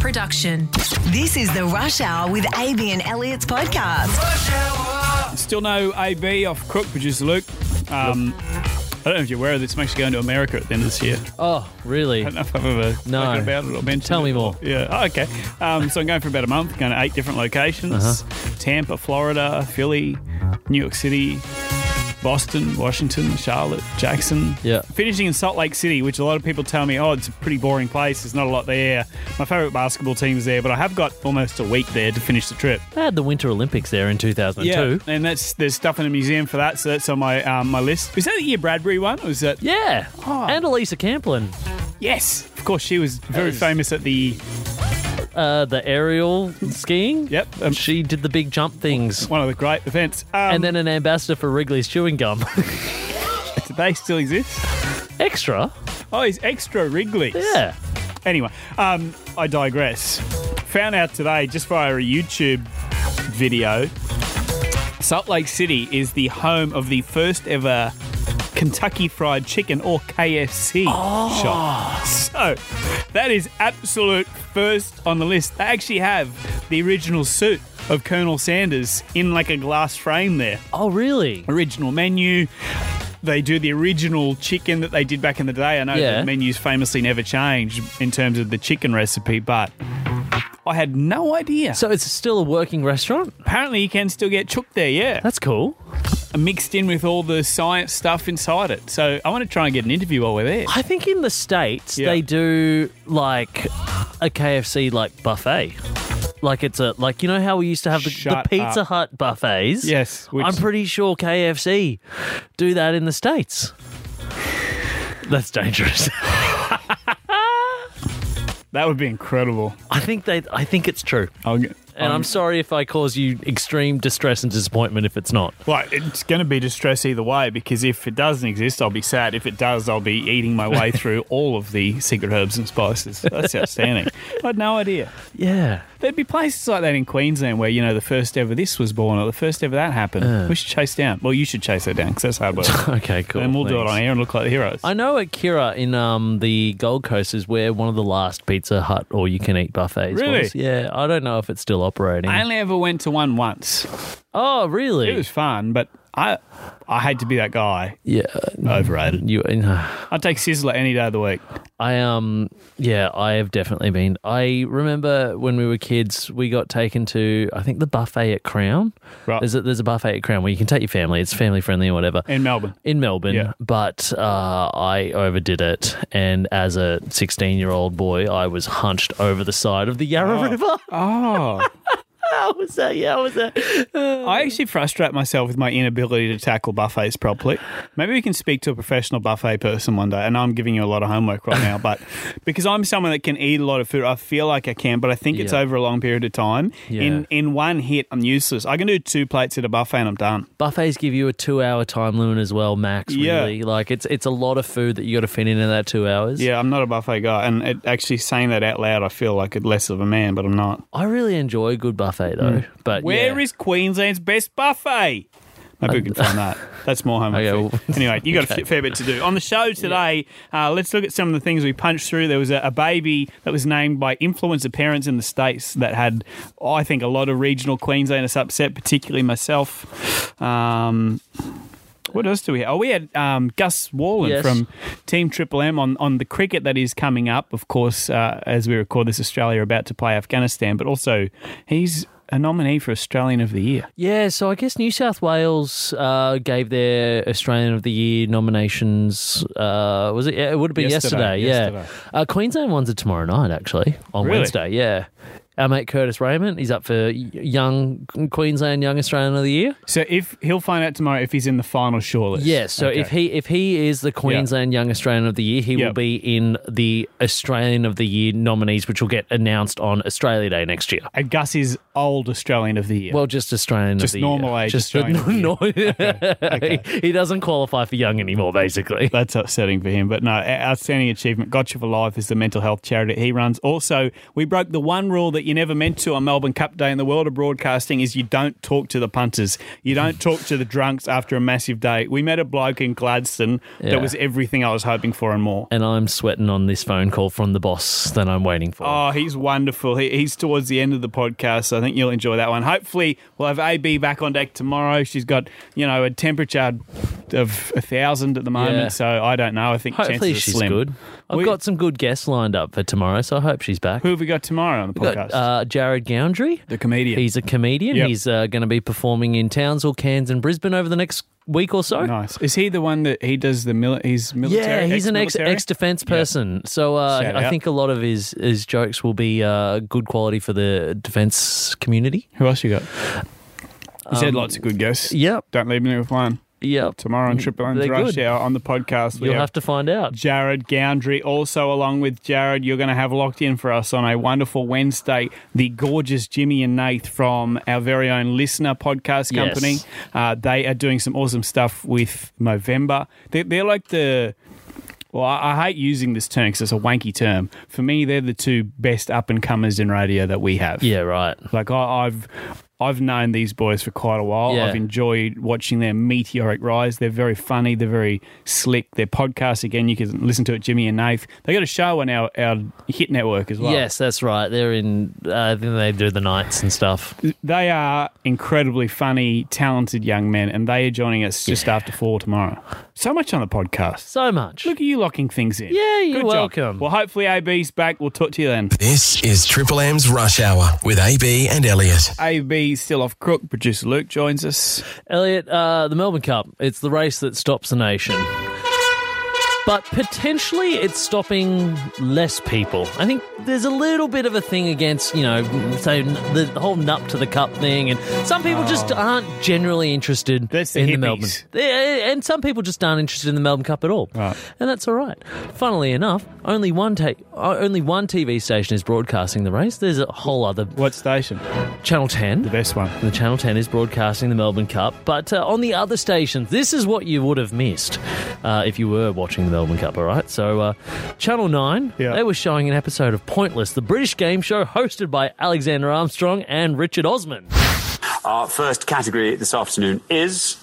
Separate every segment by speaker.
Speaker 1: production.
Speaker 2: This is the Rush Hour with AB and Elliot's podcast.
Speaker 3: Still no AB off Crook, producer Luke. Um, I don't know if you're aware of this. I'm actually going to America at the end of this year.
Speaker 4: Oh, really?
Speaker 3: I don't know if I've ever
Speaker 4: No.
Speaker 3: spoken about it or mentioned
Speaker 4: Tell
Speaker 3: it.
Speaker 4: me more.
Speaker 3: Yeah. Oh, okay. Um, so I'm going for about a month, going to eight different locations
Speaker 4: Uh-huh.
Speaker 3: Tampa, Florida, Philly, New York City, Boston, Washington, Charlotte, Jackson.
Speaker 4: Yeah.
Speaker 3: Finishing in Salt Lake City, which a lot of people tell me, oh, it's a pretty boring place. There's not a lot there. My favourite basketball team is there, but I have got almost a week there to finish the trip.
Speaker 4: They had the Winter Olympics there in 2002.
Speaker 3: and that's there's stuff in the museum for that, so that's on my um, my list. Was that the year Bradbury won? Or was that?
Speaker 4: Yeah.
Speaker 3: Oh.
Speaker 4: And Alisa Camplin.
Speaker 3: Yes, of course. She was very famous at the
Speaker 4: Uh, the aerial skiing.
Speaker 3: Yep. Um,
Speaker 4: She did the big jump things.
Speaker 3: one of the great events. Um,
Speaker 4: And then an ambassador for Wrigley's chewing gum.
Speaker 3: do they still exist?
Speaker 4: Extra.
Speaker 3: Oh, he's extra Wrigley's.
Speaker 4: Yeah.
Speaker 3: Anyway, um, I digress. Found out today, just via a YouTube video, Salt Lake City is the home of the first ever Kentucky Fried Chicken or KFC ah. shop. So that is absolute first on the list. They actually have the original suit of Colonel Sanders in like a glass frame there
Speaker 4: Oh, really?
Speaker 3: original menu. They do the original chicken that they did back in the day. I know
Speaker 4: Yeah.
Speaker 3: the menus famously never change in terms of the chicken recipe, but I had no idea.
Speaker 4: So it's still a working restaurant?
Speaker 3: Apparently, you can still get chook there, yeah,
Speaker 4: That's cool.
Speaker 3: mixed in with all the science stuff inside it. So I want to try and get an interview while we're there.
Speaker 4: I think in the States
Speaker 3: Yeah.
Speaker 4: they do like a KFC like buffet. Like it's a like you know how we used to have the, the
Speaker 3: Shut
Speaker 4: Pizza
Speaker 3: up.
Speaker 4: Hut buffets.
Speaker 3: Yes, which-
Speaker 4: I'm pretty sure KFC do that in the states. That's dangerous.
Speaker 3: That would be incredible.
Speaker 4: I think they. I think it's true.
Speaker 3: I'll get,
Speaker 4: And I'm sorry if I cause you extreme distress and disappointment if it's not.
Speaker 3: Well, it's going to be distress either way because if it doesn't exist, I'll be sad. If it does, I'll be eating my way through all of the secret herbs and spices. That's outstanding. I had no idea.
Speaker 4: Yeah.
Speaker 3: There'd be places like that in Queensland where, you know, the first ever this was born or the first ever that happened. we should chase down. Well, you should chase that down because that's hard work.
Speaker 4: Okay. Cool.
Speaker 3: and we'll do it on air and look like the heroes.
Speaker 4: I know at Kirra in um, the Gold Coast is where one of the last Pizza Hut or you can eat buffets
Speaker 3: Really?
Speaker 4: was. Yeah, I don't know if it's still operating.
Speaker 3: I only ever went to one once.
Speaker 4: oh, really?
Speaker 3: It was fun, but I I hate to be that guy.
Speaker 4: yeah.
Speaker 3: Overrated.
Speaker 4: You,
Speaker 3: I'd take Sizzler any day of the week.
Speaker 4: I um, yeah, I have definitely been. I remember when we were kids, we got taken to I think the buffet at Crown.
Speaker 3: Right.
Speaker 4: There's a, there's a buffet at Crown where you can take your family. It's family friendly or whatever.
Speaker 3: In Melbourne.
Speaker 4: in Melbourne,
Speaker 3: Yeah.
Speaker 4: but uh, I overdid it. And as a 16 year old boy, I was hunched over the side of the Yarra River.
Speaker 3: Oh.
Speaker 4: How was that? Yeah, how was that?
Speaker 3: I uh. actually frustrate myself with my inability to tackle buffets properly. Maybe we can speak to a professional buffet person one day. And I'm giving you a lot of homework right now, but because I'm someone that can eat a lot of food, I feel like I can, but I think it's
Speaker 4: Yeah.
Speaker 3: over a long period of time.
Speaker 4: Yeah.
Speaker 3: In in one hit, I'm useless. I can do two plates at a buffet and I'm done.
Speaker 4: Buffets give you a two hour time limit as well, max.
Speaker 3: Yeah.
Speaker 4: Really, like it's it's a lot of food that you got to fit into that two hours.
Speaker 3: Yeah, I'm not a buffet guy, and it, actually saying that out loud, I feel like less of a man, but I'm not.
Speaker 4: I really enjoy good buffet though. But
Speaker 3: Where is
Speaker 4: yeah.
Speaker 3: Queensland's best buffet? Maybe we can find that. That's more homework.
Speaker 4: Okay,
Speaker 3: for you.
Speaker 4: well-
Speaker 3: anyway, you got a fair bit to do. On the show today, uh, let's look at some of the things we punched through. There was a, a baby that was named by influencer parents in the States that had, I think, a lot of regional Queenslanders upset, particularly myself. Um, what else do we have? Oh, we had um, Gus Worland
Speaker 4: Yes.
Speaker 3: from Team Triple M on, on the cricket that is coming up. Of course, uh, as we record this, Australia are about to play Afghanistan, but also he's a nominee for Australian of the Year.
Speaker 4: Yeah, so I guess New South Wales uh, gave their Australian of the Year nominations. Uh, was it? Yeah, it would have been
Speaker 3: Yesterday,
Speaker 4: yesterday.
Speaker 3: yesterday.
Speaker 4: yeah, uh, Queensland one's it tomorrow night actually on
Speaker 3: Really?
Speaker 4: Wednesday. Yeah, our mate Curtis Raymond, he's up for young Queensland Young Australian of the Year.
Speaker 3: So if he'll find out tomorrow if he's in the final shortlist.
Speaker 4: Yes, so
Speaker 3: Okay.
Speaker 4: if he if he is the Queensland Young Australian of the Year, he will be in the Australian of the Year nominees, which will get announced on Australia Day next year.
Speaker 3: and Gus is old Australian of the Year.
Speaker 4: Well, just Australian
Speaker 3: Just
Speaker 4: of the
Speaker 3: normal
Speaker 4: year.
Speaker 3: age
Speaker 4: Just
Speaker 3: Australian of the
Speaker 4: no, he, he doesn't qualify for young anymore, basically.
Speaker 3: That's upsetting for him. But no, outstanding achievement. Gotcha for Life is the mental health charity he runs. Also, we broke the one rule that you're never meant to on Melbourne Cup Day in the world of broadcasting is you don't talk to the punters. You don't talk to the drunks after a massive day. We met a bloke in Gladstone
Speaker 4: Yeah.
Speaker 3: that was everything I was hoping for and more.
Speaker 4: And I'm sweating on this phone call from the boss that I'm waiting for.
Speaker 3: Oh, he's wonderful. He, he's towards the end of the podcast, so I think you'll enjoy that one. Hopefully, we'll have AB back on deck tomorrow. She's got, you know, a temperature of a thousand at the moment,
Speaker 4: Yeah.
Speaker 3: so I don't know. I think
Speaker 4: Hopefully
Speaker 3: chances are
Speaker 4: she's
Speaker 3: slim.
Speaker 4: good. I've
Speaker 3: We-
Speaker 4: got some good guests lined up for tomorrow, so I hope she's back.
Speaker 3: Who have we got tomorrow on the
Speaker 4: We've
Speaker 3: podcast?
Speaker 4: got uh, Jared Goundry.
Speaker 3: the comedian.
Speaker 4: He's a comedian.
Speaker 3: Yep.
Speaker 4: He's uh, going to be performing in Townsville, Cairns, and Brisbane over the next week or so.
Speaker 3: nice. Is he the one that he does the mili- he's military?
Speaker 4: Yeah, he's an ex ex defense person. So uh, I
Speaker 3: out.
Speaker 4: think a lot of his his jokes will be uh, good quality for the defense community.
Speaker 3: Who else you got? You said
Speaker 4: Um,
Speaker 3: lots of good guests.
Speaker 4: Yep,
Speaker 3: Don't leave me with one.
Speaker 4: Yep.
Speaker 3: Tomorrow on Triple M's
Speaker 4: They're
Speaker 3: Rush
Speaker 4: good.
Speaker 3: Hour on the podcast. we
Speaker 4: You'll
Speaker 3: have
Speaker 4: to find out.
Speaker 3: Jared Goundry. Also, along with Jared, you're going to have locked in for us on a wonderful Wednesday the gorgeous Jimmy and Nath from our very own listener podcast
Speaker 4: Yes.
Speaker 3: company. Uh, they are doing some awesome stuff with Movember. They're, they're like the. Well, I, I hate using this term because it's a wanky term. For me, they're the two best up and comers in radio that we have.
Speaker 4: Yeah, right.
Speaker 3: Like I, I've I've known these boys for quite a while.
Speaker 4: Yeah.
Speaker 3: I've enjoyed watching their meteoric rise. They're very funny. They're very slick. Their podcast again, you can listen to it. Jimmy and Nath. They got a show on our our hit network as well.
Speaker 4: Yes, that's right. They're in. Uh, I think they do the nights and stuff.
Speaker 3: they are incredibly funny, talented young men, and they are joining us just after four tomorrow. So much on the podcast.
Speaker 4: So much.
Speaker 3: Look at you locking things in.
Speaker 4: Yeah, you're
Speaker 3: Good job.
Speaker 4: welcome.
Speaker 3: Well, hopefully AB's back. We'll talk to you then.
Speaker 1: This is Triple M's Rush Hour with AB and Elliot.
Speaker 3: AB still off crook. Producer Luke joins us.
Speaker 4: Elliot, uh, the Melbourne Cup, it's the race that stops the nation. But potentially it's stopping less people. I think there's a little bit of a thing against, you know, say the whole nut to the cup thing, and some people just aren't generally interested
Speaker 3: Oh. That's the
Speaker 4: in the. Melbourne. Yeah, And some people just aren't interested in the Melbourne Cup at all.
Speaker 3: Right.
Speaker 4: And that's all right. Funnily enough, only one ta- only one TV station is broadcasting the race. There's a whole other
Speaker 3: What station?
Speaker 4: Channel 10.
Speaker 3: The best one.
Speaker 4: The Channel 10 is broadcasting the Melbourne Cup, but uh, on the other stations, this is what you would have missed uh, if you were watching the Melbourne Cup, all right? So, uh, Channel 9,
Speaker 3: Yeah.
Speaker 4: they were showing an episode of Pointless, the British game show hosted by Alexander Armstrong and Richard Osman.
Speaker 5: Our first category this afternoon is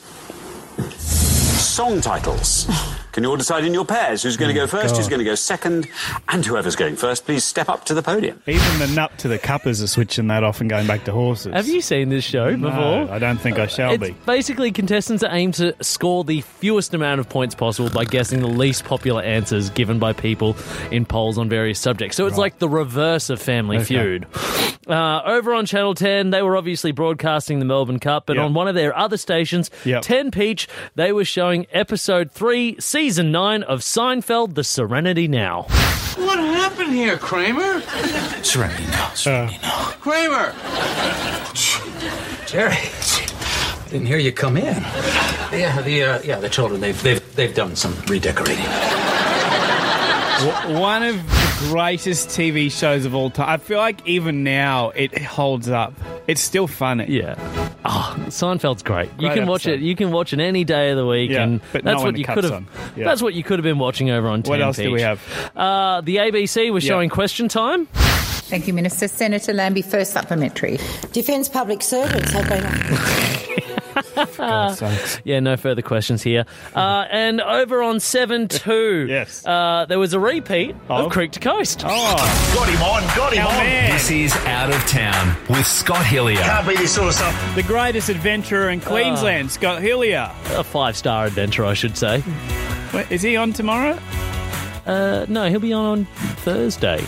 Speaker 5: song titles. Can you all decide in your pairs who's going to go first, who's going to go second, and whoever's going first, please step up to the podium.
Speaker 3: Even the nut to the cuppers are switching that off and going back to horses.
Speaker 4: Have you seen this show
Speaker 3: No,
Speaker 4: before?
Speaker 3: I don't think I shall
Speaker 4: It's
Speaker 3: be.
Speaker 4: basically contestants aim to score the fewest amount of points possible by guessing the least popular answers given by people in polls on various subjects. So it's like the reverse of Family
Speaker 3: Okay.
Speaker 4: Feud. Uh, over on Channel 10, they were obviously broadcasting the Melbourne Cup, but
Speaker 3: Yep.
Speaker 4: on one of their other stations,
Speaker 3: Yep.
Speaker 4: 10 Peach, they were showing episode 3, season 9 of Seinfeld, The Serenity Now.
Speaker 6: What happened here, Kramer?
Speaker 7: Serenity now. Serenity now.
Speaker 6: Kramer!
Speaker 7: Jerry, I didn't hear you come in. Yeah, the uh, yeah the children they've they've they've done some redecorating.
Speaker 3: One of the greatest TV shows of all time. I feel like even now it holds up. It's still funny.
Speaker 4: Yeah. Oh, Seinfeld's great. you
Speaker 3: Great
Speaker 4: can watch it. You can watch it any day of the week,
Speaker 3: Yeah,
Speaker 4: and
Speaker 3: but
Speaker 4: that's
Speaker 3: not when
Speaker 4: what you could have.
Speaker 3: Yeah.
Speaker 4: That's what you could have been watching over on.
Speaker 3: What
Speaker 4: 10
Speaker 3: else do we have?
Speaker 4: Uh, the ABC was
Speaker 3: Yeah.
Speaker 4: showing Question Time.
Speaker 8: Thank you, Minister. Senator Lambie, first supplementary.
Speaker 9: Defence public servants have been.
Speaker 3: God's sakes.
Speaker 4: Yeah, no further questions here. Uh, and over on Seven Two,
Speaker 3: Yes.
Speaker 4: uh, there was a repeat
Speaker 3: Oh.
Speaker 4: of Creek to Coast.
Speaker 3: Oh,
Speaker 10: Got him on, got him
Speaker 3: our
Speaker 10: on.
Speaker 3: man.
Speaker 1: This is Out of Town with Scott Hillier.
Speaker 10: Can't be this sort of stuff.
Speaker 3: the greatest adventurer in Queensland, Scott Hillier.
Speaker 4: A five star adventure, I should say.
Speaker 3: Wait, Is he on tomorrow?
Speaker 4: Uh, no, he'll be on on Thursday.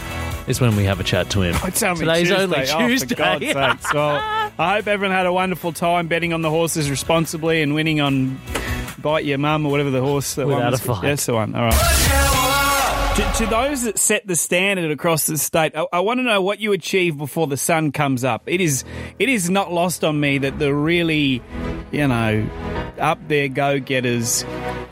Speaker 4: Is when we have a chat to him.
Speaker 3: It's only
Speaker 4: Today's
Speaker 3: Tuesday.
Speaker 4: only
Speaker 3: Oh,
Speaker 4: Tuesday.
Speaker 3: for God's sakes. Well, I hope everyone had a wonderful time betting on the horses responsibly and winning on Bite Your Mum or whatever the horse that
Speaker 4: Without
Speaker 3: one
Speaker 4: a
Speaker 3: was.
Speaker 4: fight.
Speaker 3: That's the one. All right. To, to those that set the standard across the state, I, I want to know what you achieve before the sun comes up. It is, it is not lost on me that the really, you know, up there go getters.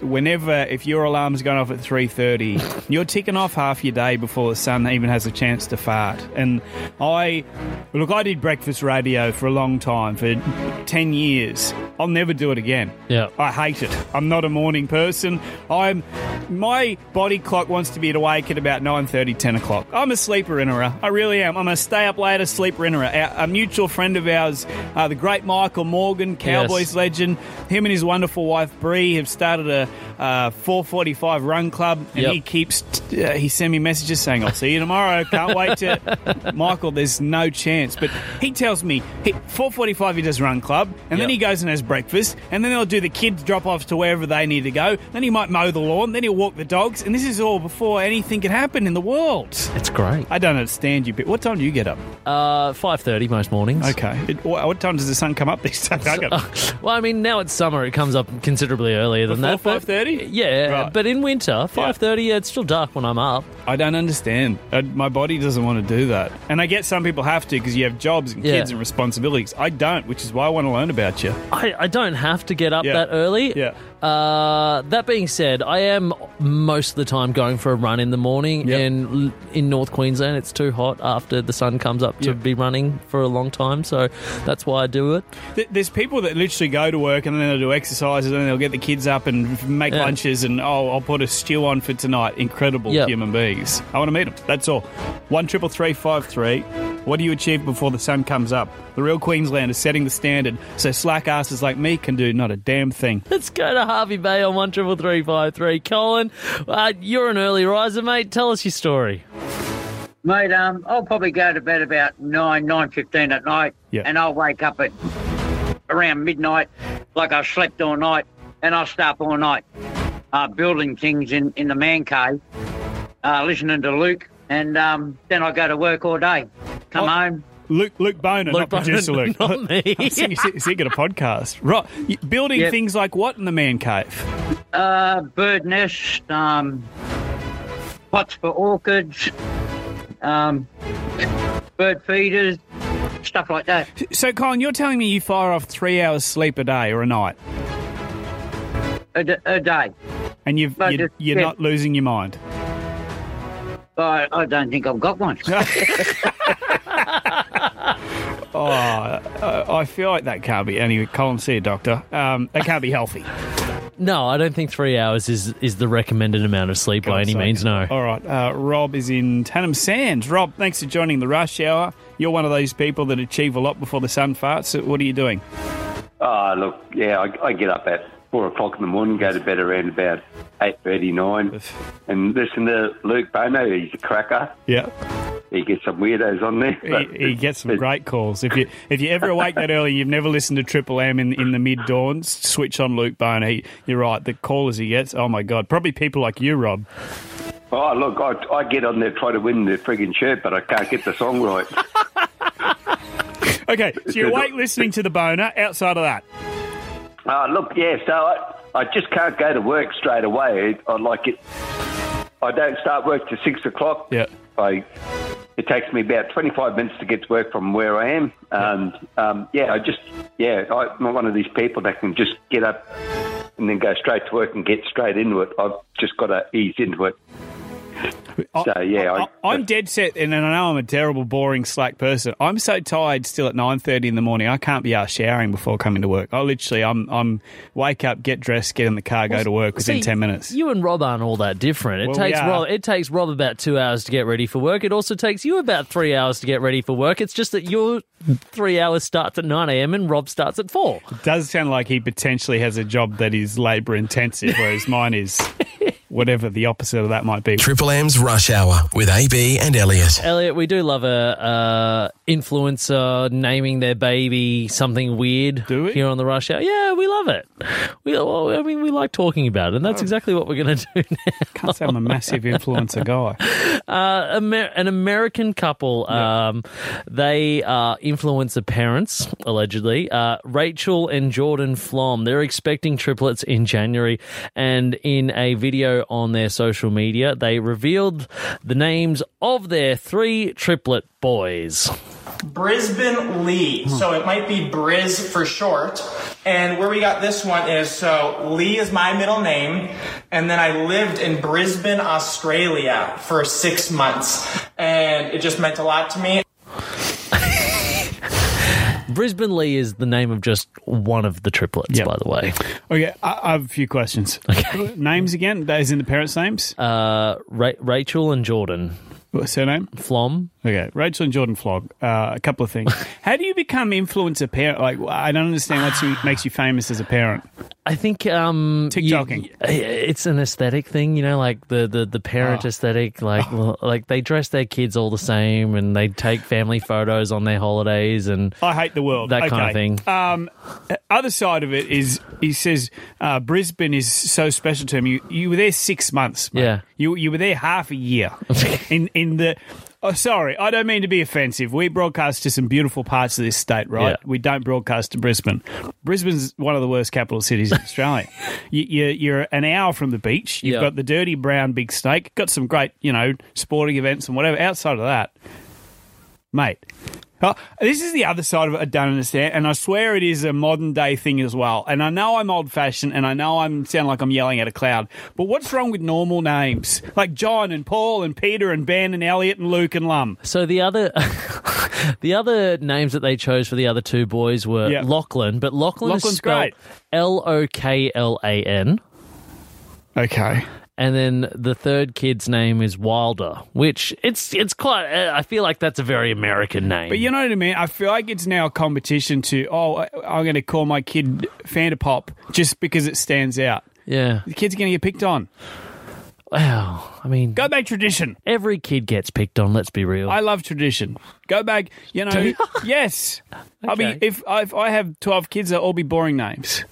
Speaker 3: Whenever if your alarm's going off at three thirty, you're ticking off half your day before the sun even has a chance to fart. And I look, I did breakfast radio for a long time for ten years. I'll never do it again.
Speaker 4: Yeah.
Speaker 3: I hate it. I'm not a morning person. I'm my body clock wants to be awake at about 9.30, 10 o'clock. I'm a sleeper innerer. I really am. I'm a stay up later sleeper innerer. A, a mutual friend of ours, uh, the great Michael Morgan, Cowboys
Speaker 4: Yes.
Speaker 3: legend, him and his wonderful wife Bree have started a uh, 4:45 run club, and
Speaker 4: Yep.
Speaker 3: he keeps uh, he send me messages saying, "I'll see you tomorrow. Can't wait to." Michael, there's no chance, but he tells me he, 4:45 he does run club, and then he goes and has breakfast, and then they'll do the kids drop offs to wherever they need to go. Then he might mow the lawn, then he'll walk the dogs, and this is all before anything can happen in the world.
Speaker 4: It's great.
Speaker 3: I don't understand you, but what time do you get up?
Speaker 4: Uh, five thirty most mornings.
Speaker 3: Okay, it, what, what time does the sun come up these days? I
Speaker 4: Well, I mean, now it's summer; it comes up considerably earlier than
Speaker 3: Before
Speaker 4: that. but-
Speaker 3: 5:30?
Speaker 4: Yeah,
Speaker 3: Right.
Speaker 4: but in winter, five thirty, yeah, it's still dark when I'm up.
Speaker 3: I don't understand. Uh, my body doesn't want to do that. And I get some people have to because you have jobs and
Speaker 4: Yeah.
Speaker 3: kids and responsibilities. I don't, which is why I want to learn about you.
Speaker 4: I, I don't have to get up
Speaker 3: Yeah.
Speaker 4: that early.
Speaker 3: Yeah.
Speaker 4: Uh, that being said, I am most of the time going for a run in the morning.
Speaker 3: Yep.
Speaker 4: And in North Queensland, it's too hot after the sun comes up to
Speaker 3: Yep.
Speaker 4: be running for a long time. So that's why I do it.
Speaker 3: There's people that literally go to work and then they'll do exercises and then they'll get the kids up and make
Speaker 4: Yeah.
Speaker 3: lunches and, oh, I'll put a stew on for tonight. Incredible
Speaker 4: Yep.
Speaker 3: human beings. I want to meet them. That's all. One triple three five three. What do you achieve before the sun comes up? The real Queenslander is setting the standard so slack asses like me can do not a damn thing.
Speaker 4: Let's go to Hervey Bay on one triple three five three. Colin, uh, you're an early riser, mate. Tell us your story.
Speaker 11: Mate, um, I'll probably go to bed about nine, nine fifteen at night,
Speaker 3: Yeah.
Speaker 11: and I'll wake up at around midnight, like I slept all night, and I'll stay up all night, uh, building things in, in the man cave, uh, listening to Luke, and um, then I go to work all day. Come
Speaker 3: Oh.
Speaker 11: home.
Speaker 3: Luke, Luke Bona,
Speaker 4: Luke
Speaker 3: not producer Luke.
Speaker 4: not me.
Speaker 3: I see, see, see, got a podcast. Right. Building
Speaker 11: Yep.
Speaker 3: things like what in the man cave?
Speaker 11: Uh, bird nest, um, pots for orchids, um, bird feeders, stuff like that.
Speaker 3: So, Colin, you're telling me you fire off three hours sleep a day or a night,
Speaker 11: A, d- a day.
Speaker 3: and you've,
Speaker 11: But
Speaker 3: you're,
Speaker 11: it's-
Speaker 3: you're
Speaker 11: yeah.
Speaker 3: not losing your mind.
Speaker 11: I, I don't think I've got one.
Speaker 3: Oh, uh, I feel like that can't be. Anyway, Colin, see a doctor. Um, that can't be healthy.
Speaker 4: No, I don't think three hours is is the recommended amount of sleep by any
Speaker 3: sake.
Speaker 4: means. No.
Speaker 3: All right. Uh, Rob is in Tannum Sands. Rob, thanks for joining the rush hour. You're one of those people that achieve a lot before the sun farts. So what are you doing?
Speaker 12: Oh, look, yeah, I, I get up at four o'clock in the morning, go to bed around about eight thirty nine, and listen to Luke Bona. He's a cracker.
Speaker 3: Yeah.
Speaker 12: He gets some weirdos on there.
Speaker 3: He, he gets some great calls. If you if you ever awake that early, you've never listened to Triple M in, in the mid dawns. Switch on Luke Bona. He, you're right. The callers he gets. Oh my god. Probably people like you, Rob.
Speaker 12: Oh, look, I, I get on there try to win the frigging shirt, but I can't get the song right.
Speaker 3: Okay, so you're awake listening to the Boner. Outside of that,
Speaker 12: Uh, look, yeah, so I, I just can't go to work straight away. I like it. I don't start work till six o'clock.
Speaker 3: Yeah.
Speaker 12: I, it takes me about 25 minutes to get to work from where I am. And, um, yeah, I just, yeah, I'm not one of these people that can just get up and then go straight to work and get straight into it. I've just got to ease into it. So, yeah, I,
Speaker 3: I, am dead set, and I know I'm a terrible, boring, slack person. I'm so tired still at nine thirty in the morning. I can't be out showering before coming to work. I literally, I'm, I'm wake up, get dressed, get in the car, go to work within
Speaker 4: See,
Speaker 3: ten minutes.
Speaker 4: You and Rob aren't all that different. It
Speaker 3: Well,
Speaker 4: takes. Rob. It takes Rob about two hours to get ready for work. It also takes you about three hours to get ready for work. It's just that your three hours starts at nine a.m. and Rob starts at four.
Speaker 3: It does sound like he potentially has a job that is labour intensive, whereas mine is whatever the opposite of that might be.
Speaker 1: Triple M's Rush Hour with AB and Elliot.
Speaker 4: Elliot, we do love a uh, influencer naming their baby something weird
Speaker 3: Do we?
Speaker 4: here on the Rush Hour. Yeah, we love it. We, well, I mean, we like talking about it, and that's
Speaker 3: Oh.
Speaker 4: exactly what we're going to do now.
Speaker 3: Can't say I'm a massive influencer guy.
Speaker 4: Uh, Amer- an American couple, um, they are influencer parents, allegedly. Uh, Rachel and Jordan Flom. They're expecting triplets in January, and in a video on their social media, they revealed the names of their three triplet boys.
Speaker 13: Brisbane Lee. Hmm. So it might be Briz for short. And where we got this one is so Lee is my middle name, and then I lived in Brisbane, Australia for six months, and it just meant a lot to me.
Speaker 4: Brisbane Lee is the name of just one of the triplets, by the way.
Speaker 3: Okay, I, I have a few questions. Okay. Names again? That is in the parents' names?
Speaker 4: Uh, Ra- Rachel and Jordan.
Speaker 3: What's her name?
Speaker 4: Flom.
Speaker 3: Okay, Rachel and Jordan Flog. Uh, a couple of things. How do you become influencer parent? Like, I don't understand what makes you famous as a parent.
Speaker 4: I think um,
Speaker 3: TikToking.
Speaker 4: you- it's an aesthetic thing, you know, like the the, the parent
Speaker 3: Oh.
Speaker 4: aesthetic. Like like they dress their kids all the same, and they take family photos on their holidays, and
Speaker 3: I hate the world.
Speaker 4: That kind of thing.
Speaker 3: Um, other side of it is he says uh, Brisbane is so special to him. You you were there six months. mate.
Speaker 4: Yeah.
Speaker 3: You you were there half a year. in in the. Oh, sorry, I don't mean to be offensive. We broadcast to some beautiful parts of this state, right?
Speaker 4: Yeah.
Speaker 3: We don't broadcast to Brisbane. Brisbane's one of the worst capital cities in Australia. you, you're an hour from the beach. You've
Speaker 4: Yeah.
Speaker 3: got the dirty brown big steak. Got some great, you know, sporting events and whatever. Outside of that, mate. Oh, this is the other side of it I don't understand, and I swear it is a modern day thing as well. And I know I'm old fashioned, and I know I'm sound like I'm yelling at a cloud. But what's wrong with normal names like John and Paul and Peter and Ben and Elliot and Luke and Lum?
Speaker 4: So the other, the other names that they chose for the other two boys were
Speaker 3: Yeah.
Speaker 4: Lachlan, but Lachlan
Speaker 3: Lachlan's
Speaker 4: is spelled. L O K L A N.
Speaker 3: Okay.
Speaker 4: And then the third kid's name is Wilder, which it's it's quite. uh, I feel like that's a very American name.
Speaker 3: But you know what I mean? I feel like it's now a competition to, oh, I- I'm going to call my kid Fanta Pop just because it stands out.
Speaker 4: yeah.
Speaker 3: The kid's are going to get picked on.
Speaker 4: Wow. I mean,
Speaker 3: Go back tradition.
Speaker 4: every kid gets picked on. Let's be real.
Speaker 3: I love tradition. Go back, you know.
Speaker 4: You?
Speaker 3: yes. I'll be if if I have twelve kids, they'll all be boring names.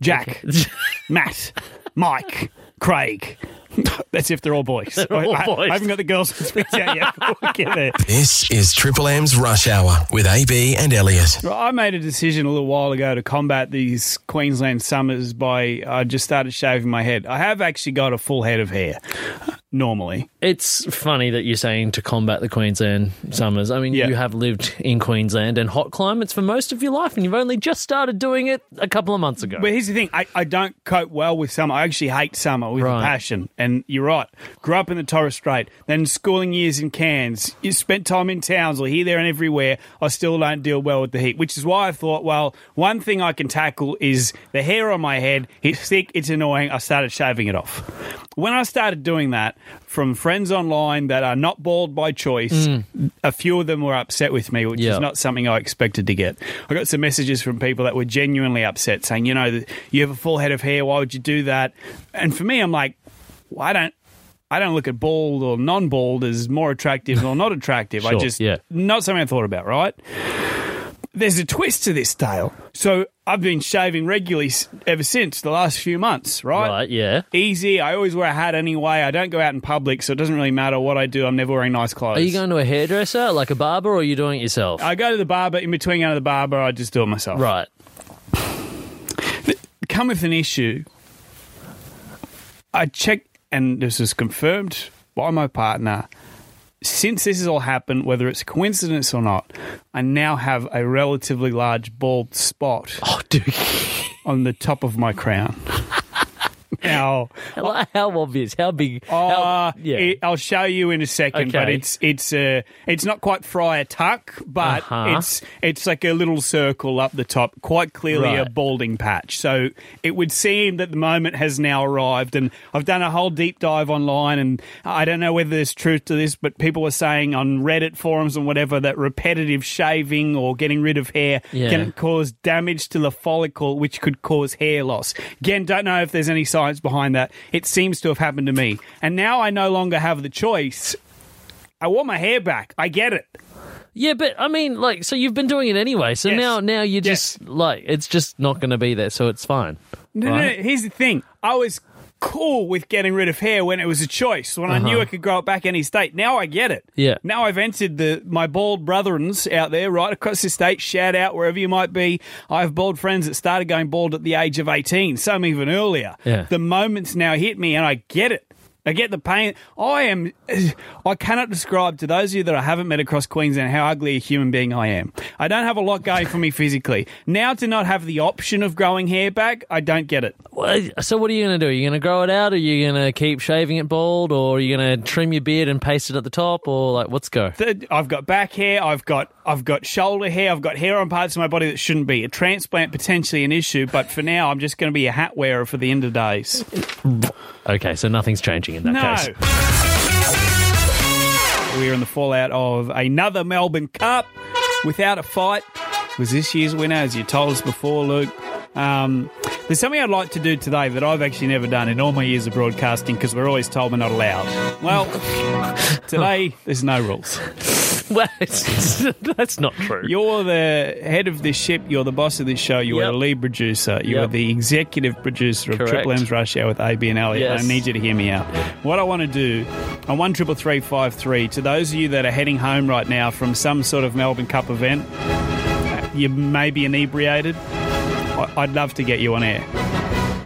Speaker 3: Jack, Matt, Mike, Craig. That's if they're all boys.
Speaker 4: They're all
Speaker 3: I,
Speaker 4: boys.
Speaker 3: I haven't got the girls spit out yet. get there.
Speaker 1: This is Triple M's Rush Hour with AB and Elliot.
Speaker 3: Well, I made a decision a little while ago to combat these Queensland summers by I just started shaving my head. I have actually got a full head of hair normally.
Speaker 4: It's funny that you're saying to combat the Queensland summers. I mean,
Speaker 3: Yeah.
Speaker 4: you have lived in Queensland and hot climates for most of your life, and you've only just started doing it a couple of months ago.
Speaker 3: But here's the thing: I, I don't cope well with summer. I actually hate summer with
Speaker 4: Right.
Speaker 3: a passion. And you're right. Grew up in the Torres Strait, then schooling years in Cairns. You spent time in Townsville, here, there, and everywhere. I still don't deal well with the heat, which is why I thought, well, one thing I can tackle is the hair on my head. It's thick, it's annoying. I started shaving it off. When I started doing that, from friends online that are not bald by choice, mm. a few of them were upset with me, which
Speaker 4: Yeah.
Speaker 3: is not something I expected to get. I got some messages from people that were genuinely upset, saying, you know, you have a full head of hair. Why would you do that? And for me, I'm like, well, I don't. I don't look at bald or non-bald as more attractive or not attractive. I just
Speaker 4: yeah.
Speaker 3: not something I thought about. Right? There's a twist to this tale. So I've been shaving regularly ever since the last few months. Right?
Speaker 4: right, yeah.
Speaker 3: Easy. I always wear a hat anyway. I don't go out in public, so it doesn't really matter what I do. I'm never wearing nice clothes.
Speaker 4: Are you going to a hairdresser, like a barber, or are you doing it yourself?
Speaker 3: I go to the barber. In between going to the barber, I just do it myself.
Speaker 4: right.
Speaker 3: come with an issue. I checked, and this is confirmed by my partner. Since this has all happened, whether it's coincidence or not, I now have a relatively large bald spot
Speaker 4: Oh,
Speaker 3: on the top of my crown. now,
Speaker 4: How, how obvious? How big?
Speaker 3: uh,
Speaker 4: how, yeah.
Speaker 3: it- I'll show you in a second, but it's it's uh, it's not quite Friar Tuck, but
Speaker 4: Uh-huh.
Speaker 3: it's it's like a little circle up the top, quite clearly a balding patch. So it would seem that the moment has now arrived, and I've done a whole deep dive online, and I don't know whether there's truth to this, but people are saying on Reddit forums and whatever that repetitive shaving or getting rid of hair
Speaker 4: Yeah.
Speaker 3: can cause damage to the follicle, which could cause hair loss. Again, don't know if there's any science behind that. It seems to have happened to me. And now I no longer have the choice. I want my hair back. I get it.
Speaker 4: yeah, but I mean, like, so you've been doing it anyway. So
Speaker 3: Yes.
Speaker 4: now, now you
Speaker 3: Yes.
Speaker 4: just like it's just not going to be there, so it's fine.
Speaker 3: No,
Speaker 4: right?
Speaker 3: no, here's the thing. I was cool with getting rid of hair when it was a choice, when I knew
Speaker 4: Uh-huh.
Speaker 3: I could grow it back any state. Now I get it.
Speaker 4: Yeah.
Speaker 3: Now I've entered the my bald brethrens out there right across the state. Shout out wherever you might be. I have bald friends that started going bald at the age of 18, some even earlier.
Speaker 4: Yeah.
Speaker 3: The moments now hit me and I get it. I get the pain. I am. I cannot describe to those of you that I haven't met across Queensland how ugly a human being I am. I don't have a lot going for me physically. Now to not have the option of growing hair back, I don't get it.
Speaker 4: Well, So what are you going to do? Are you going to grow it out? Or are you going to keep shaving it bald? Or are you going to trim your beard and paste it at the top? Or like, what's go?
Speaker 3: Th- I've got back hair. I've got I've got shoulder hair. I've got hair on parts of my body that shouldn't be. A transplant potentially an issue, but for now, I'm just going to be a hat wearer for the end of days.
Speaker 4: Okay, so nothing's changing in that
Speaker 3: No.
Speaker 4: case.
Speaker 3: We're in the fallout of another Melbourne Cup without a fight. Was this year's winner, as you told us before, Luke. Um, there's something I'd like to do today that I've actually never done in all my years of broadcasting because we're always told we're not allowed. Well, today there's no rules.
Speaker 4: Well, it's, that's not true.
Speaker 3: You're the head of this ship. You're the boss of this show. You are the lead producer. You are the executive producer of
Speaker 4: Correct.
Speaker 3: Triple M's Rush Hour with AB and Elliot.
Speaker 4: Yes.
Speaker 3: I need you to hear me out. What I want to do on one triple three five three to those of you that are heading home right now from some sort of Melbourne Cup event, you may be inebriated. I'd love to get you on air.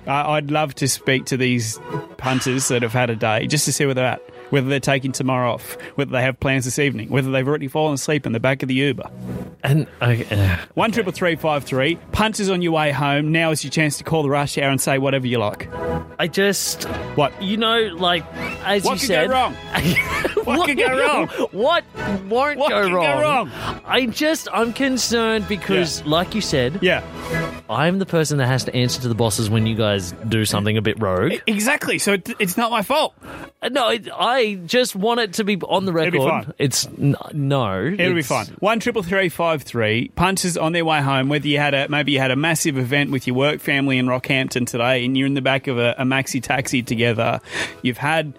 Speaker 3: I'd love to speak to these punters that have had a day just to see where they're at. Whether they're taking tomorrow off, whether they have plans this evening, whether they've already fallen asleep in the back of the Uber.
Speaker 4: And okay, uh,
Speaker 3: One triple three five three. Punters on your way home. Now is your chance to call the rush hour and say whatever you like.
Speaker 4: I just
Speaker 3: What?
Speaker 4: you know, like as
Speaker 3: What
Speaker 4: you
Speaker 3: could
Speaker 4: said,
Speaker 3: go wrong? What could go wrong?
Speaker 4: What won't
Speaker 3: What
Speaker 4: go,
Speaker 3: could go
Speaker 4: wrong?
Speaker 3: wrong?
Speaker 4: I just I'm concerned because, like you said,
Speaker 3: Yeah,
Speaker 4: I'm the person that has to answer to the bosses when you guys do something a bit rogue.
Speaker 3: exactly. So it, it's not my fault.
Speaker 4: No, it, I just want it to be on the record.
Speaker 3: be fine.
Speaker 4: It's n- no.
Speaker 3: It'll be
Speaker 4: it's-
Speaker 3: fine. One triple three five three. Punches on their way home. Whether you had a maybe you had a massive event with your work family in Rockhampton today, and you're in the back of a, a maxi taxi together. You've had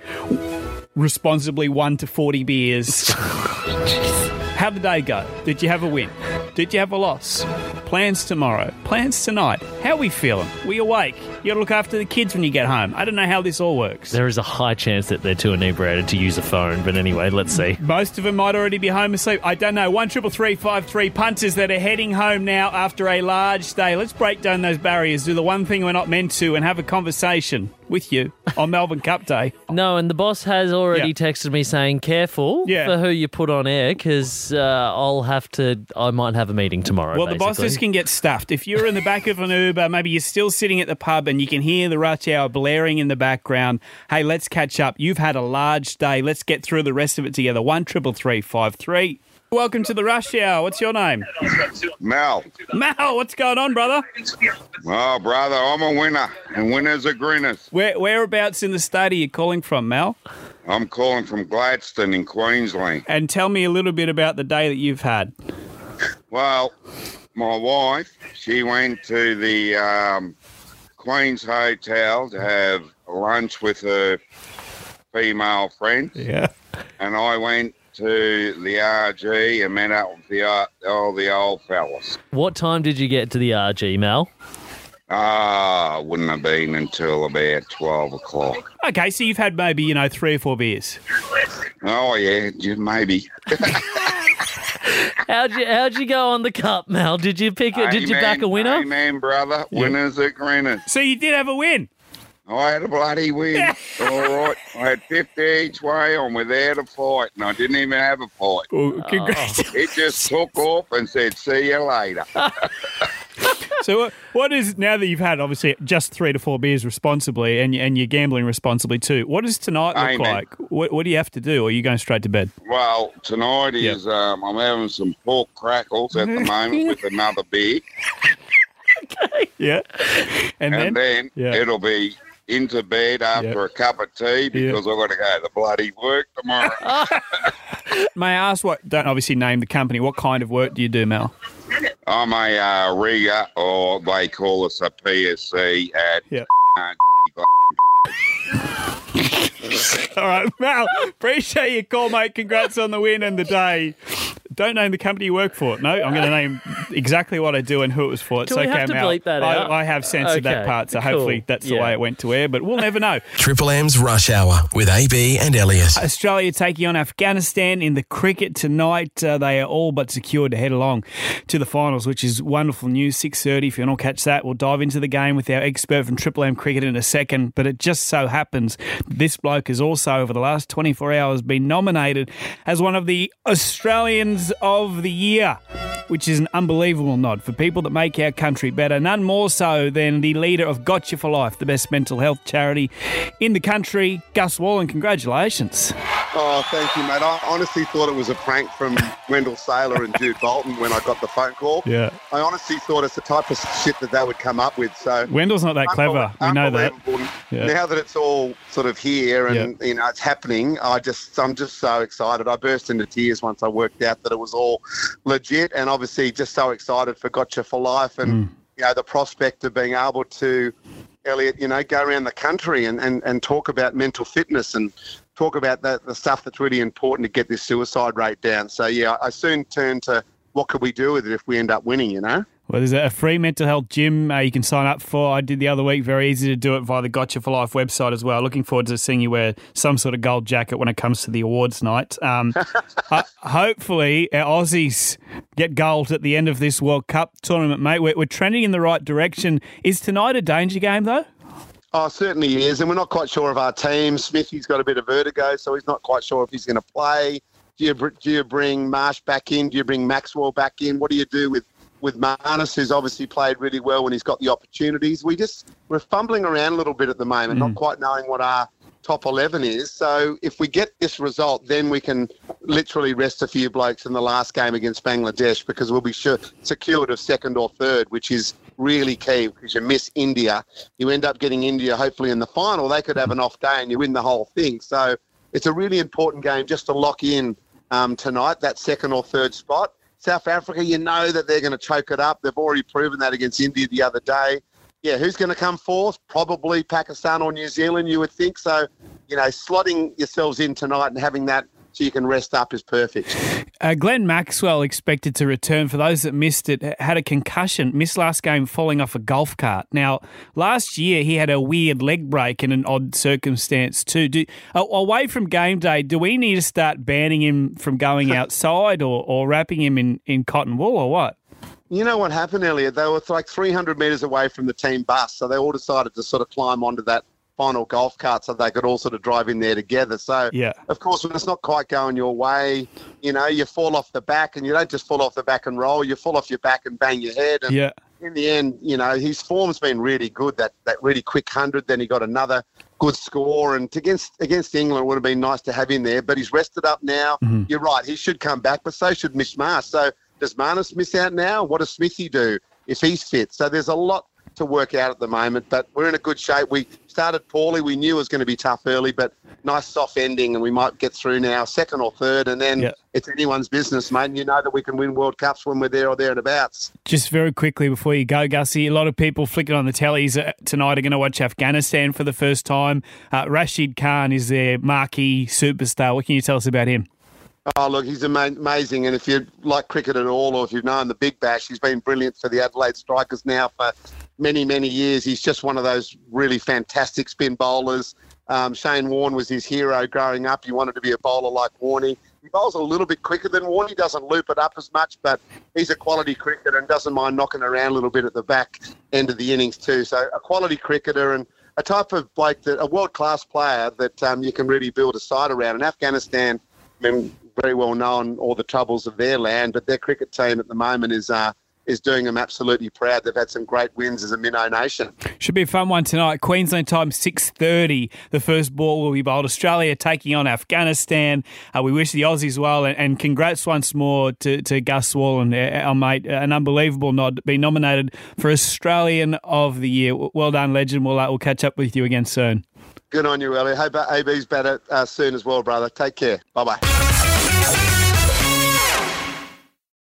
Speaker 3: responsibly one to forty beers. Oh, How'd the day go? Did you have a win? Did you have a loss? Plans tomorrow. Plans tonight. How we feeling? We awake? You gotta look after the kids when you get home. I don't know how this all works.
Speaker 4: There is a high chance that they're too inebriated to use a phone, but anyway, let's see.
Speaker 3: Most of them might already be home asleep. I don't know. One triple three five three punters that are heading home now after a large day. Let's break down those barriers. Do the one thing we're not meant to, and have a conversation with you on Melbourne Cup Day.
Speaker 4: No, and the boss has already
Speaker 3: Yeah.
Speaker 4: texted me saying, "Careful
Speaker 3: Yeah.
Speaker 4: for who you put on air, because uh, I'll have to. I might have a meeting tomorrow."
Speaker 3: Well, the bosses can get stuffed. If you're in the back of an Uber, maybe you're still sitting at the pub and you can hear the rush hour blaring in the background. Hey, let's catch up. You've had a large day. Let's get through the rest of it together. One triple three five three. Welcome to the rush hour. What's your name?
Speaker 14: Mal.
Speaker 3: Mal. What's going on, brother?
Speaker 14: Oh, brother, I'm a winner, and winners are grinners.
Speaker 3: Where whereabouts in the state are you calling from, Mal?
Speaker 14: I'm calling from Gladstone in Queensland.
Speaker 3: And tell me a little bit about the day that you've had.
Speaker 14: Well, my wife, she went to the um, Queen's Hotel to have lunch with her female friend,
Speaker 3: Yeah.
Speaker 14: and I went to the RG and met up with the uh, all the old fellas.
Speaker 4: What time did you get to the RG, Mel?
Speaker 14: Ah, wouldn't have been until about twelve o'clock.
Speaker 3: Okay, so you've had maybe, you know, three or four beers.
Speaker 14: Oh yeah, ju- maybe.
Speaker 4: How'd you How'd you go on the cup, Mel? Did you pick it? Did you back a winner?
Speaker 14: Amen, brother. Winners are grinners.
Speaker 3: So you did have a win.
Speaker 14: I had a bloody win. All right. I had 50 each way on without a fight, and I didn't even have a fight.
Speaker 3: Well, congrats.
Speaker 14: It just took off and said, see you later.
Speaker 3: So what, what is now that you've had obviously just three to four beers responsibly, and you- and you're gambling responsibly too? What does tonight look
Speaker 14: Amen.
Speaker 3: like? What, what do you have to do, or are you going straight to bed?
Speaker 14: well, tonight is um, I'm having some pork crackles at the moment with another beer,
Speaker 3: Yeah, and,
Speaker 14: and,
Speaker 3: then,
Speaker 14: then,
Speaker 3: Yeah.
Speaker 14: it'll be into bed after a cup of tea because I've got to go to bloody work tomorrow.
Speaker 3: may I ask what? Don't obviously name the company. What kind of work do you do, Mel?
Speaker 14: I'm a uh, rigger, or they call us a PSC at.
Speaker 3: Yeah.
Speaker 14: uh,
Speaker 3: All right, Mel. Appreciate your call, mate. Congrats on the win and the day. Don't name the company you work for. No, I'm going to name exactly what I do and who it was for. It's
Speaker 4: Do we
Speaker 3: okay,
Speaker 4: have to bleep that
Speaker 3: I,
Speaker 4: out?
Speaker 3: I have censored that part, so
Speaker 4: cool.
Speaker 3: hopefully that's the way it went to air, but we'll never know.
Speaker 1: Triple M's Rush Hour with AB and Elliot.
Speaker 3: Australia taking on Afghanistan in the cricket tonight. Uh, they are all but secured to head along to the finals, which is wonderful news. Six thirty. If you want to catch that, we'll dive into the game with our expert from Triple M Cricket in a second. But it just so happens this bloke has also, over the last twenty four hours, been nominated as one of the Australians of the Year. Which is an unbelievable nod for people that make our country better. None more so than the leader of Gotcha for Life, the best mental health charity in the country, Gus Worland. Congratulations.
Speaker 15: Oh, thank you, mate. I honestly thought it was a prank from Wendell Sailor and Jude Bolton when I got the phone call.
Speaker 3: Yeah.
Speaker 15: I honestly thought it's the type of shit that they would come up with. So
Speaker 3: Wendell's not that clever. We know that. Yeah.
Speaker 15: Now that it's all sort of here and you know it's happening, I just I'm just so excited. I burst into tears once I worked out that it was all legit, and obviously just so excited for Gotcha for Life and mm. you know the prospect of being able to, Elliot, you know, go around the country and, and, and talk about mental fitness and talk about the, the stuff that's really important to get this suicide rate down. So yeah, I soon turned to what could we do with it if we end up winning, you know?
Speaker 3: Well, there's a free mental health gym uh, you can sign up for. I did the other week. Very easy to do it via the Gotcha for Life website as well. Looking forward to seeing you wear some sort of gold jacket when it comes to the awards night. Um, ho- hopefully, our Aussies get gold at the end of this World Cup tournament, mate. We're, we're trending in the right direction. Is tonight a danger game, though?
Speaker 15: Oh, certainly is, and we're not quite sure of our team. Smithy's got a bit of vertigo, so he's not quite sure if he's going to play. Do you, do you bring Marsh back in? Do you bring Maxwell back in? What do you do with with Marnus, who's obviously played really well when he's got the opportunities? We just we're fumbling around a little bit at the moment, not quite knowing what our top 11 is. So if we get this result, then we can literally rest a few blokes in the last game against Bangladesh because we'll be sure, secured of second or third, which is really key because you miss India. You end up getting India hopefully in the final. They could have an off day and you win the whole thing. So it's a really important game just to lock in um, tonight, that second or third spot. South Africa, you know that they're going to choke it up. They've already proven that against India the other day. Yeah, who's going to come fourth? Probably Pakistan or New Zealand, you would think. So, you know, slotting yourselves in tonight and having that so you can rest up is perfect.
Speaker 3: Uh, Glenn Maxwell expected to return. For those that missed it, had a concussion, missed last game falling off a golf cart. Now, last year he had a weird leg break in an odd circumstance too. Do, uh, away from game day, do we need to start banning him from going outside or, or wrapping him in, in cotton wool or what?
Speaker 15: You know what happened, Elliot? They were like 300 metres away from the team bus, so they all decided to sort of climb onto that final golf cart so they could all sort of drive in there together. So,
Speaker 3: Yeah.
Speaker 15: of course, when it's not quite going your way, you know, you fall off the back, and you don't just fall off the back and roll, you fall off your back and bang your head. And
Speaker 3: Yeah.
Speaker 15: in the end, you know, his form's been really good. That that really quick hundred, then he got another good score, and against against England it would have been nice to have him there. But he's rested up now.
Speaker 3: Mhm.
Speaker 15: You're right; he should come back, but so should Mish Mars. So does Marnus miss out now? What does Smithy do if he's fit? So there's a lot to work out at the moment, but we're in a good shape. We started poorly. We knew it was going to be tough early, but nice soft ending, and we might get through now, second or third, and then
Speaker 3: Yeah.
Speaker 15: it's anyone's business, mate. And you know that we can win World Cups when we're there or thereabouts.
Speaker 3: Just very quickly before you go, Gussie, a lot of people flicking on the tellies uh, tonight are going to watch Afghanistan for the first time. Uh, Rashid Khan is their marquee superstar. What can you tell us about him?
Speaker 15: Oh, look, he's amazing. And if you like cricket at all, or if you've known the Big Bash, he's been brilliant for the Adelaide Strikers now for many, many years. He's just one of those really fantastic spin bowlers. Um, Shane Warne was his hero growing up. He wanted to be a bowler like Warney. He bowls a little bit quicker than Warney. He doesn't loop it up as much, but he's a quality cricketer and doesn't mind knocking around a little bit at the back end of the innings too. So a quality cricketer and a type of bloke that a world class player that um, you can really build a side around. And Afghanistan, I mean, very well known all the troubles of their land, but their cricket team at the moment is uh, is doing them absolutely proud. They've had some great wins as a minnow nation.
Speaker 3: Should be a fun one tonight. Queensland time, 6.30. The first ball will be bowled. Australia taking on Afghanistan. Uh, we wish the Aussies well, and, and congrats once more to, to Gus Worland, uh, our mate. An unbelievable nod. Being nominated for Australian of the Year. Well done, legend. We'll, uh, we'll catch up with you again soon.
Speaker 15: Good on you, Ellie. Hope AB's better uh, soon as well, brother. Take care. Bye bye.